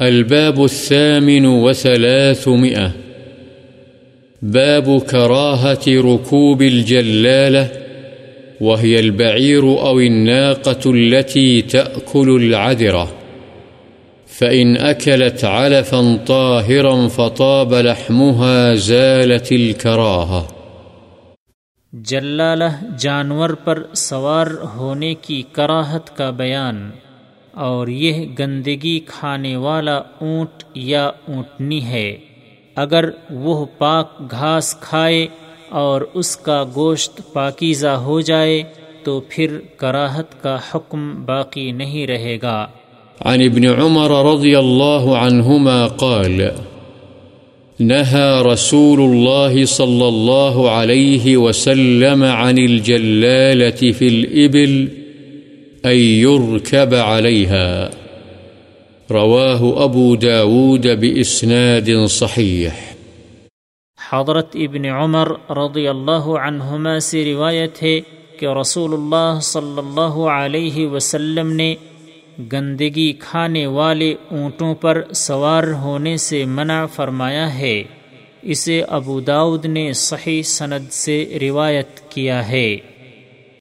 الباب الثامن وثلاثمئة باب كراهة ركوب الجلالة، وهي البعير أو الناقة التي تأكل العذرة. فإن أكلت علفا طاهرا فطاب لحمها زالت الكراهة. جلالہ جانور پر سوار ہونے کی کراہت کا بیان۔ اور یہ گندگی کھانے والا اونٹ یا اونٹنی ہے۔ اگر وہ پاک گھاس کھائے اور اس کا گوشت پاکیزہ ہو جائے تو پھر کراہت کا حکم باقی نہیں رہے گا۔ عن ابن عمر رضي الله عنهما قال نهى رسول الله صلى الله عليه وسلم عن الجلالة في الإبل أن يركب عليها. رواه أبو داود بإسناد صحيح. حضرت ابن عمر رضی اللہ عنہما سے روایت ہے کہ رسول اللہ صلی اللہ علیہ وسلم نے گندگی کھانے والے اونٹوں پر سوار ہونے سے منع فرمایا ہے۔ اسے ابو داود نے صحیح سند سے روایت کیا ہے۔